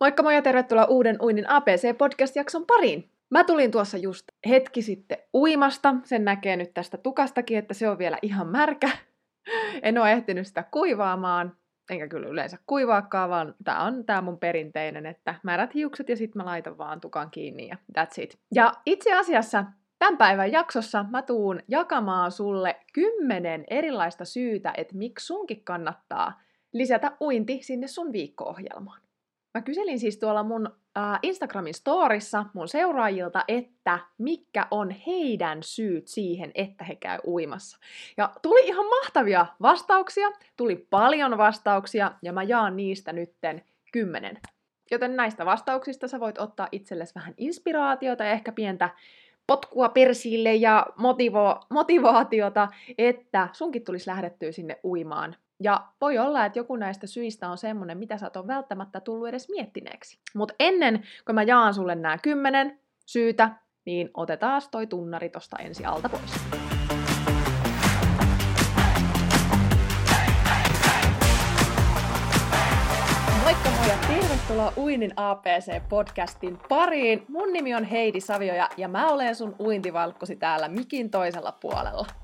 Moikka moi ja tervetuloa uuden Uinin APC-podcast-jakson pariin. Mä tulin tuossa just hetki sitten uimasta. Sen näkee nyt tästä tukastakin, että se on vielä ihan märkä. En ole ehtinyt sitä kuivaamaan, enkä kyllä yleensä kuivaakaan, vaan tää on tää mun perinteinen, että märät hiukset ja sitten mä laitan vaan tukan kiinni ja that's it. Ja itse asiassa Tämän päivän jaksossa mä tuun jakamaan sulle kymmenen erilaista syytä, että miksi sunkin kannattaa lisätä uinti sinne sun viikko-ohjelmaan. Mä kyselin siis tuolla mun äh, Instagramin storissa mun seuraajilta, että mikä on heidän syyt siihen, että he käy uimassa. Ja tuli ihan mahtavia vastauksia, tuli paljon vastauksia ja mä jaan niistä nytten kymmenen. Joten näistä vastauksista sä voit ottaa itsellesi vähän inspiraatiota ja ehkä pientä potkua persille ja motivo- motivaatiota, että sunkin tulisi lähdettyä sinne uimaan ja voi olla, että joku näistä syistä on semmoinen, mitä sä et ole välttämättä tullut edes miettineeksi. Mutta ennen kuin mä jaan sulle nämä kymmenen syytä, niin otetaan toi tunnari tosta ensi alta pois. Moikka moi ja tervetuloa Uinin APC-podcastin pariin. Mun nimi on Heidi Savioja ja mä olen sun uintivalkkosi täällä mikin toisella puolella.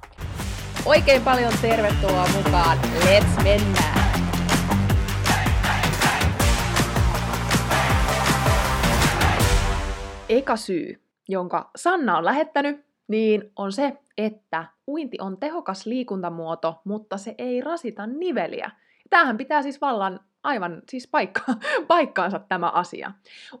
Oikein paljon tervetuloa mukaan. Let's mennään! Eka syy, jonka Sanna on lähettänyt, niin on se, että uinti on tehokas liikuntamuoto, mutta se ei rasita niveliä. Tämähän pitää siis vallan aivan siis paikka, paikkaansa tämä asia.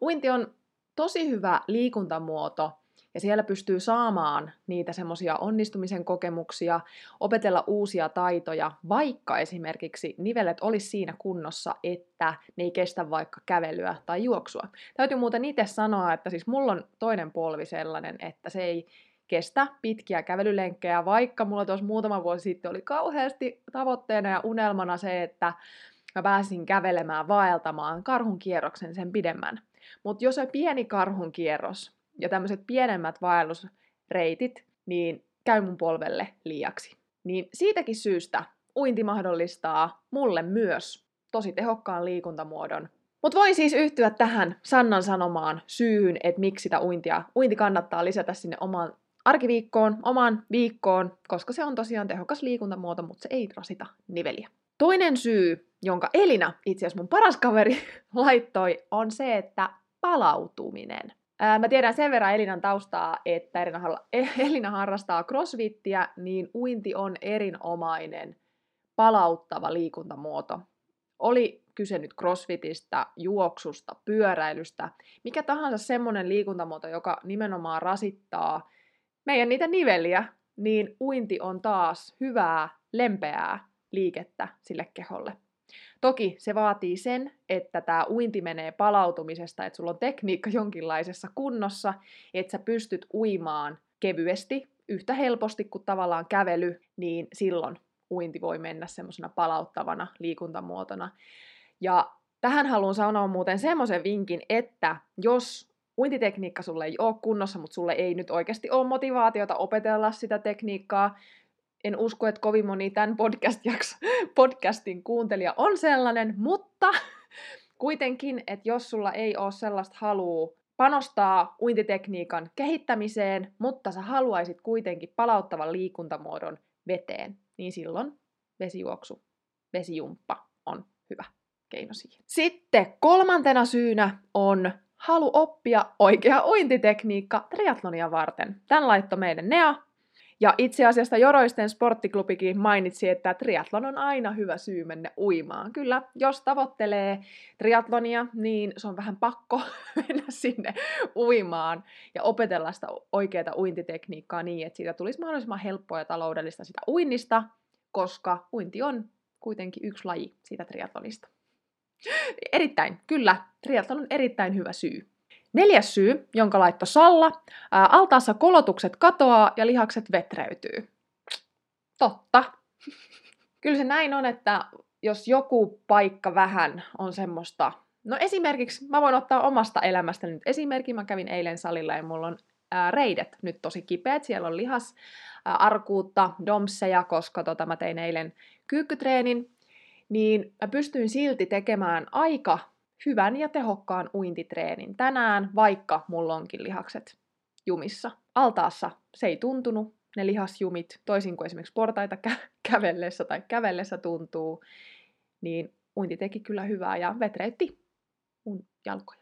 Uinti on tosi hyvä liikuntamuoto, ja siellä pystyy saamaan niitä semmoisia onnistumisen kokemuksia, opetella uusia taitoja, vaikka esimerkiksi nivelet olisi siinä kunnossa, että ne ei kestä vaikka kävelyä tai juoksua. Täytyy muuten itse sanoa, että siis mulla on toinen polvi sellainen, että se ei kestä pitkiä kävelylenkkejä, vaikka mulla tuossa muutama vuosi sitten oli kauheasti tavoitteena ja unelmana se, että mä pääsin kävelemään, vaeltamaan karhun kierroksen sen pidemmän. Mutta jos on pieni karhun kierros ja tämmöiset pienemmät vaellusreitit, niin käy mun polvelle liiaksi. Niin siitäkin syystä uinti mahdollistaa mulle myös tosi tehokkaan liikuntamuodon. Mutta voin siis yhtyä tähän Sannan sanomaan syyhyn, että miksi sitä uintia, uinti kannattaa lisätä sinne omaan arkiviikkoon, omaan viikkoon, koska se on tosiaan tehokas liikuntamuoto, mutta se ei rasita niveliä. Toinen syy, jonka Elina, itse asiassa mun paras kaveri, laittoi, on se, että palautuminen. Mä tiedän sen verran Elinan taustaa, että Elina harrastaa crossfittiä, niin uinti on erinomainen palauttava liikuntamuoto. Oli kyse nyt crossfitistä, juoksusta, pyöräilystä, mikä tahansa semmoinen liikuntamuoto, joka nimenomaan rasittaa meidän niitä niveliä, niin uinti on taas hyvää, lempeää liikettä sille keholle. Toki se vaatii sen, että tämä uinti menee palautumisesta, että sulla on tekniikka jonkinlaisessa kunnossa, että sä pystyt uimaan kevyesti, yhtä helposti kuin tavallaan kävely, niin silloin uinti voi mennä semmoisena palauttavana liikuntamuotona. Ja tähän haluan sanoa muuten semmoisen vinkin, että jos uintitekniikka sulle ei ole kunnossa, mutta sulle ei nyt oikeasti ole motivaatiota opetella sitä tekniikkaa, en usko, että kovin moni tämän podcast podcastin kuuntelija on sellainen, mutta kuitenkin, että jos sulla ei ole sellaista halua panostaa uintitekniikan kehittämiseen, mutta sä haluaisit kuitenkin palauttavan liikuntamuodon veteen, niin silloin vesijuoksu, vesijumppa on hyvä keino siihen. Sitten kolmantena syynä on halu oppia oikea uintitekniikka triatlonia varten. Tän laittoi meidän Nea ja itse asiassa Joroisten sporttiklubikin mainitsi, että triatlon on aina hyvä syy mennä uimaan. Kyllä, jos tavoittelee triatlonia, niin se on vähän pakko mennä sinne uimaan ja opetella sitä oikeaa uintitekniikkaa niin, että siitä tulisi mahdollisimman helppoa ja taloudellista sitä uinnista, koska uinti on kuitenkin yksi laji siitä triatlonista. Erittäin, kyllä. Triathlon on erittäin hyvä syy. Neljäs syy, jonka laitto Salla, ää, altaassa kolotukset katoaa ja lihakset vetreytyy. Totta. Kyllä se näin on, että jos joku paikka vähän on semmoista, no esimerkiksi mä voin ottaa omasta elämästä nyt esimerkin, mä kävin eilen salilla ja mulla on ää, reidet nyt tosi kipeät, siellä on lihas, ää, arkuutta, domseja, koska tota, mä tein eilen kyykkytreenin, niin mä pystyin silti tekemään aika hyvän ja tehokkaan uintitreenin tänään, vaikka mulla onkin lihakset jumissa. Altaassa se ei tuntunut, ne lihasjumit, toisin kuin esimerkiksi portaita kä- kävellessä tai kävellessä tuntuu, niin uinti teki kyllä hyvää ja vetreytti mun jalkoja.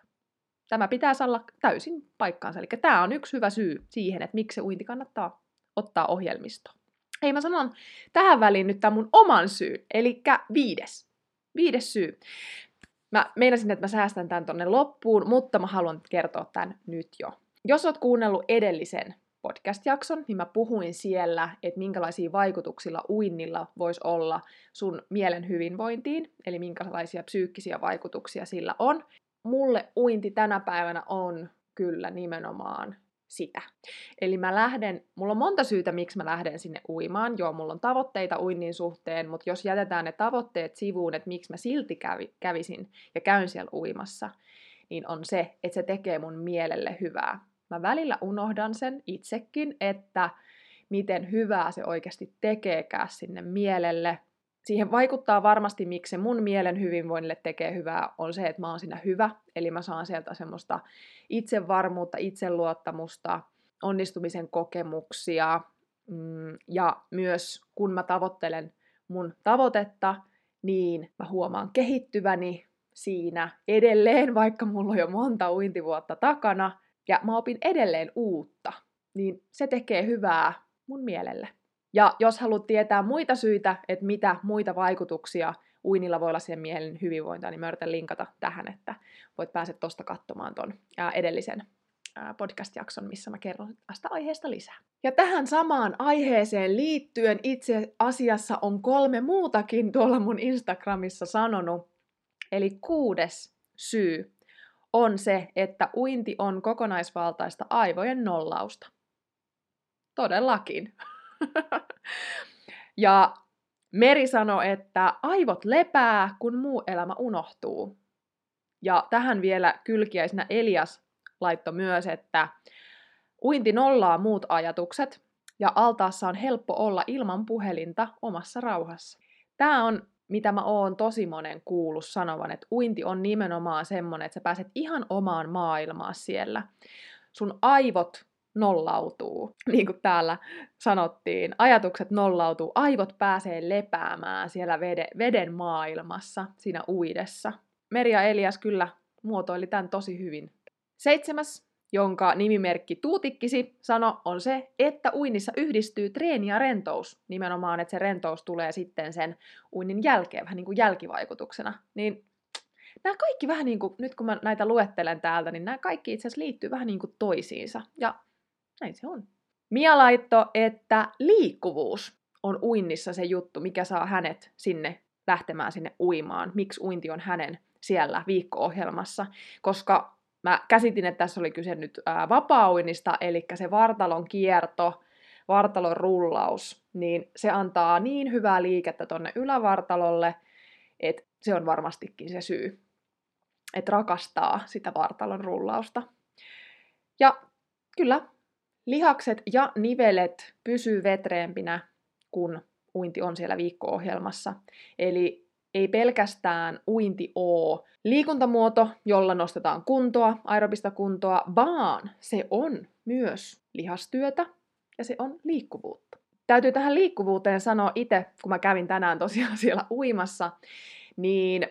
Tämä pitää olla täysin paikkaansa. Eli tämä on yksi hyvä syy siihen, että miksi se uinti kannattaa ottaa ohjelmistoon. Hei, mä sanon tähän väliin nyt tämän mun oman syyn, eli viides. Viides syy. Mä meinasin, että mä säästän tämän tonne loppuun, mutta mä haluan kertoa tämän nyt jo. Jos oot kuunnellut edellisen podcast-jakson, niin mä puhuin siellä, että minkälaisia vaikutuksilla uinnilla voisi olla sun mielen hyvinvointiin, eli minkälaisia psyykkisiä vaikutuksia sillä on. Mulle uinti tänä päivänä on kyllä nimenomaan sitä. Eli mä lähden, mulla on monta syytä, miksi mä lähden sinne uimaan. Joo, mulla on tavoitteita uinnin suhteen, mutta jos jätetään ne tavoitteet sivuun, että miksi mä silti kävi, kävisin ja käyn siellä uimassa, niin on se, että se tekee mun mielelle hyvää. Mä välillä unohdan sen itsekin, että miten hyvää se oikeasti tekeekään sinne mielelle. Siihen vaikuttaa varmasti, miksi se mun mielen hyvinvoinnille tekee hyvää, on se, että mä oon siinä hyvä. Eli mä saan sieltä semmoista itsevarmuutta, itseluottamusta, onnistumisen kokemuksia. Mm, ja myös kun mä tavoittelen mun tavoitetta, niin mä huomaan kehittyväni siinä edelleen, vaikka mulla on jo monta uintivuotta takana, ja mä opin edelleen uutta, niin se tekee hyvää mun mielelle. Ja jos haluat tietää muita syitä, että mitä muita vaikutuksia uinilla voi olla siihen mielen hyvinvointia, niin mä yritän linkata tähän, että voit päästä tuosta katsomaan ton edellisen podcast-jakson, missä mä kerron tästä aiheesta lisää. Ja tähän samaan aiheeseen liittyen itse asiassa on kolme muutakin tuolla mun Instagramissa sanonut. Eli kuudes syy on se, että uinti on kokonaisvaltaista aivojen nollausta. Todellakin. ja Meri sanoi, että aivot lepää, kun muu elämä unohtuu. Ja tähän vielä kylkiäisenä Elias laittoi myös, että uinti nollaa muut ajatukset ja altaassa on helppo olla ilman puhelinta omassa rauhassa. Tämä on, mitä mä oon tosi monen kuullut sanovan, että uinti on nimenomaan semmonen, että sä pääset ihan omaan maailmaan siellä. Sun aivot nollautuu, niin kuin täällä sanottiin. Ajatukset nollautuu, aivot pääsee lepäämään siellä veden, veden maailmassa, siinä uidessa. Merja Elias kyllä muotoili tämän tosi hyvin. Seitsemäs, jonka nimimerkki Tuutikkisi sano, on se, että uinnissa yhdistyy treeni ja rentous. Nimenomaan, että se rentous tulee sitten sen uinnin jälkeen, vähän niin kuin jälkivaikutuksena. Niin nämä kaikki vähän niin kuin, nyt kun mä näitä luettelen täältä, niin nämä kaikki itse asiassa liittyy vähän niin kuin toisiinsa. Ja näin se on. Mia laitto, että liikkuvuus on uinnissa se juttu, mikä saa hänet sinne lähtemään sinne uimaan. Miksi uinti on hänen siellä viikko-ohjelmassa, koska mä käsitin, että tässä oli kyse nyt vapaa-uinnista, eli se vartalon kierto, vartalon rullaus, niin se antaa niin hyvää liikettä tonne ylävartalolle, että se on varmastikin se syy, että rakastaa sitä vartalon rullausta. Ja kyllä, lihakset ja nivelet pysyy vetreempinä, kun uinti on siellä viikko-ohjelmassa. Eli ei pelkästään uinti ole liikuntamuoto, jolla nostetaan kuntoa, aerobista kuntoa, vaan se on myös lihastyötä ja se on liikkuvuutta. Täytyy tähän liikkuvuuteen sanoa itse, kun mä kävin tänään tosiaan siellä uimassa, niin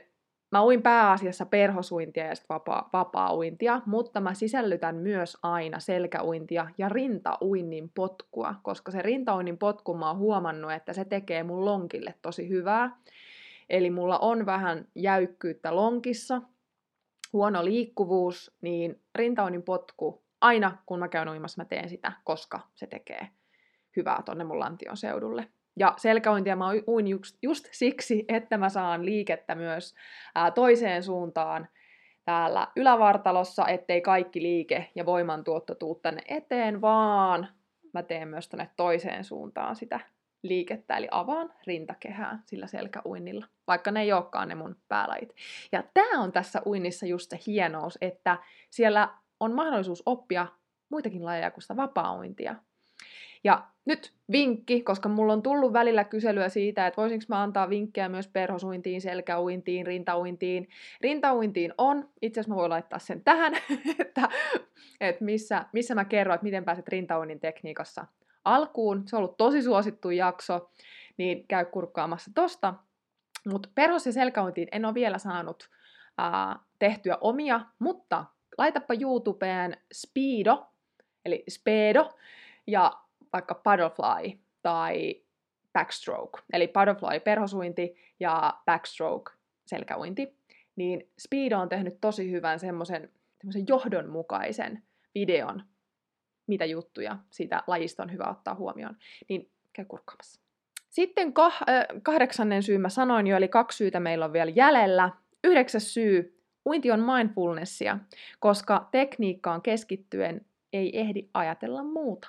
Mä uin pääasiassa perhosuintia ja vapaa, vapaa-uintia, mutta mä sisällytän myös aina selkäuintia ja rintauinnin potkua, koska se rintauinnin potku mä oon huomannut, että se tekee mun lonkille tosi hyvää. Eli mulla on vähän jäykkyyttä lonkissa, huono liikkuvuus, niin rintauinnin potku, aina kun mä käyn uimassa, mä teen sitä, koska se tekee hyvää tonne mun lantion seudulle. Ja selkäointia mä uin just, just siksi, että mä saan liikettä myös ää, toiseen suuntaan täällä ylävartalossa, ettei kaikki liike ja voimantuotto tuu tänne eteen, vaan mä teen myös tänne toiseen suuntaan sitä liikettä, eli avaan rintakehää sillä selkäuinnilla, vaikka ne ei olekaan ne mun päälajit. Ja tämä on tässä uinnissa just se hienous, että siellä on mahdollisuus oppia muitakin lajeja kuin sitä vapaa-uintia. Ja nyt vinkki, koska mulla on tullut välillä kyselyä siitä, että voisinko mä antaa vinkkejä myös perhosuintiin, selkäuintiin, rintauintiin. Rintauintiin on, itse asiassa mä voin laittaa sen tähän, että, että missä, missä mä kerron, että miten pääset rintauinnin tekniikassa alkuun. Se on ollut tosi suosittu jakso, niin käy kurkkaamassa tosta. Mutta perhos- ja selkäuintiin en ole vielä saanut ää, tehtyä omia, mutta laitapa YouTubeen Speedo, eli Speedo, ja vaikka Paddlefly tai Backstroke, eli Paddlefly perhosuinti ja Backstroke selkäuinti, niin Speedo on tehnyt tosi hyvän semmoisen johdonmukaisen videon, mitä juttuja siitä lajista on hyvä ottaa huomioon, niin käy kurkkaamassa. Sitten kah- äh, kahdeksannen syy mä sanoin jo, eli kaksi syytä meillä on vielä jäljellä. Yhdeksäs syy, uinti on mindfulnessia, koska tekniikkaan keskittyen ei ehdi ajatella muuta.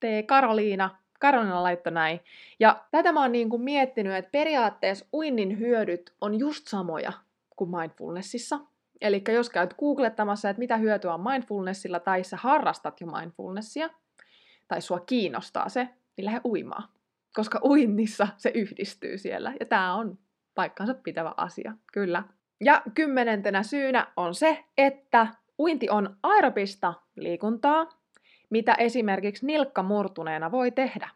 Tee Karoliina. Karoliina laittoi näin. Ja tätä mä oon niin kuin miettinyt, että periaatteessa uinnin hyödyt on just samoja kuin mindfulnessissa. Eli jos käyt googlettamassa, että mitä hyötyä on mindfulnessilla, tai sä harrastat jo mindfulnessia, tai sua kiinnostaa se, niin lähde uimaan. Koska uinnissa se yhdistyy siellä, ja tämä on paikkansa pitävä asia, kyllä. Ja kymmenentenä syynä on se, että uinti on aerobista liikuntaa, mitä esimerkiksi nilkka murtuneena voi tehdä.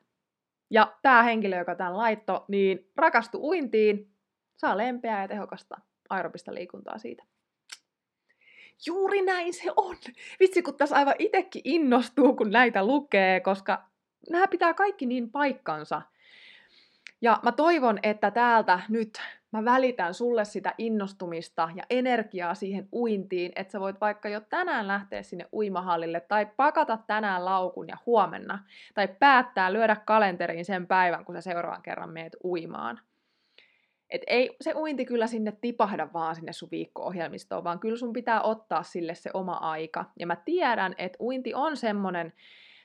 Ja tämä henkilö, joka tämän laitto, niin rakastu uintiin, saa lempeää ja tehokasta aerobista liikuntaa siitä. Juuri näin se on. Vitsi, kun tässä aivan itsekin innostuu, kun näitä lukee, koska nämä pitää kaikki niin paikkansa. Ja mä toivon, että täältä nyt mä välitän sulle sitä innostumista ja energiaa siihen uintiin, että sä voit vaikka jo tänään lähteä sinne uimahallille tai pakata tänään laukun ja huomenna. Tai päättää lyödä kalenteriin sen päivän, kun sä seuraavan kerran meet uimaan. Et ei se uinti kyllä sinne tipahda vaan sinne sun viikko-ohjelmistoon, vaan kyllä sun pitää ottaa sille se oma aika. Ja mä tiedän, että uinti on semmonen,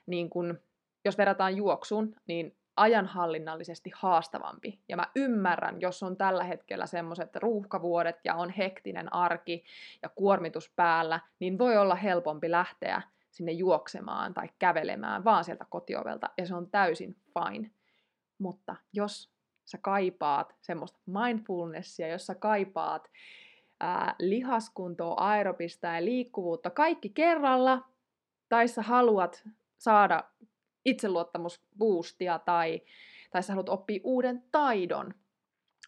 niin kun, jos verrataan juoksuun, niin ajanhallinnallisesti haastavampi. Ja mä ymmärrän, jos on tällä hetkellä semmoiset ruuhkavuodet ja on hektinen arki ja kuormitus päällä, niin voi olla helpompi lähteä sinne juoksemaan tai kävelemään vaan sieltä kotiovelta, ja se on täysin fine. Mutta jos sä kaipaat semmoista mindfulnessia, jos sä kaipaat ää, lihaskuntoa, aerobista ja liikkuvuutta kaikki kerralla, tai sä haluat saada itseluottamusboostia tai, tai sä haluat oppia uuden taidon,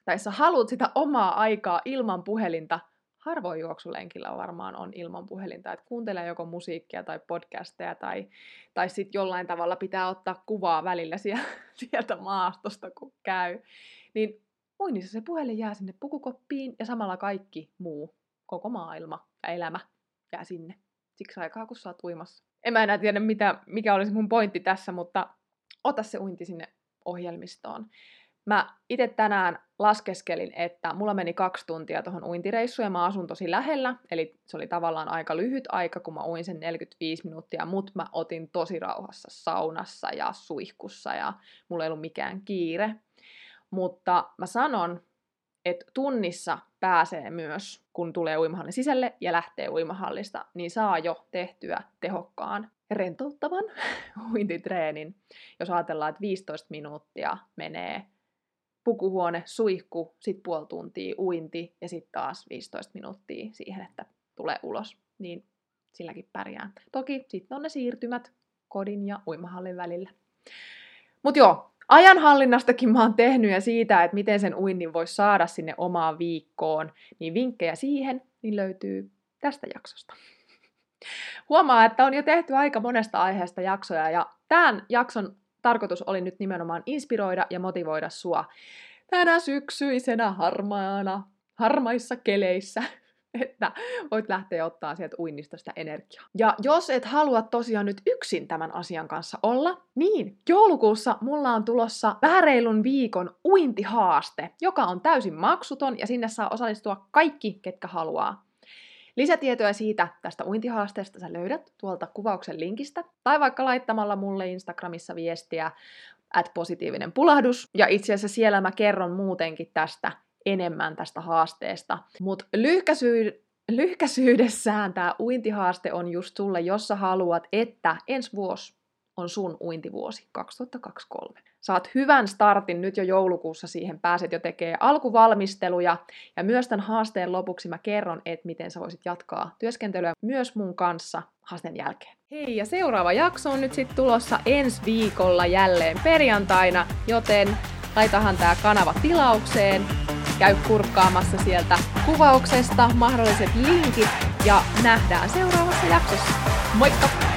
tai sä haluat sitä omaa aikaa ilman puhelinta, harvoin juoksulenkillä varmaan on ilman puhelinta, että kuuntelee joko musiikkia tai podcasteja tai, tai sitten jollain tavalla pitää ottaa kuvaa välillä sieltä maastosta, kun käy. Niin uinnissa se puhelin jää sinne pukukoppiin ja samalla kaikki muu, koko maailma ja elämä jää sinne. Siksi aikaa, kun sä oot uimassa. En mä enää tiedä, mitä, mikä olisi mun pointti tässä, mutta ota se uinti sinne ohjelmistoon. Mä itse tänään laskeskelin, että mulla meni kaksi tuntia tuohon uintireissuun ja mä asun tosi lähellä, eli se oli tavallaan aika lyhyt aika, kun mä uin sen 45 minuuttia, mutta mä otin tosi rauhassa saunassa ja suihkussa ja mulla ei ollut mikään kiire. Mutta mä sanon, että tunnissa pääsee myös, kun tulee uimahallin sisälle ja lähtee uimahallista, niin saa jo tehtyä tehokkaan rentouttavan uintitreenin. Jos ajatellaan, että 15 minuuttia menee pukuhuone, suihku, sitten puoli tuntia uinti ja sitten taas 15 minuuttia siihen, että tulee ulos, niin silläkin pärjää. Toki sitten on ne siirtymät kodin ja uimahallin välillä. Mutta joo, ajanhallinnastakin mä oon tehnyt ja siitä, että miten sen uinnin voi saada sinne omaan viikkoon, niin vinkkejä siihen niin löytyy tästä jaksosta. Huomaa, että on jo tehty aika monesta aiheesta jaksoja ja tämän jakson tarkoitus oli nyt nimenomaan inspiroida ja motivoida sua tänä syksyisenä harmaana, harmaissa keleissä että voit lähteä ottaa sieltä uinnista sitä energiaa. Ja jos et halua tosiaan nyt yksin tämän asian kanssa olla, niin joulukuussa mulla on tulossa vääreilun viikon uintihaaste, joka on täysin maksuton ja sinne saa osallistua kaikki, ketkä haluaa. Lisätietoja siitä tästä uintihaasteesta sä löydät tuolta kuvauksen linkistä, tai vaikka laittamalla mulle Instagramissa viestiä at positiivinen pulahdus. Ja itse asiassa siellä mä kerron muutenkin tästä enemmän tästä haasteesta. Mutta lyhkäsy- lyhkäisyydessään tämä uintihaaste on just sulle, jos sä haluat, että ensi vuosi on sun uintivuosi 2023. Saat hyvän startin nyt jo joulukuussa siihen, pääset jo tekemään alkuvalmisteluja ja myös tämän haasteen lopuksi mä kerron, että miten sä voisit jatkaa työskentelyä myös mun kanssa haasteen jälkeen. Hei ja seuraava jakso on nyt sitten tulossa ensi viikolla jälleen perjantaina, joten laitahan tämä kanava tilaukseen, käy kurkkaamassa sieltä kuvauksesta mahdolliset linkit ja nähdään seuraavassa jaksossa. Moikka!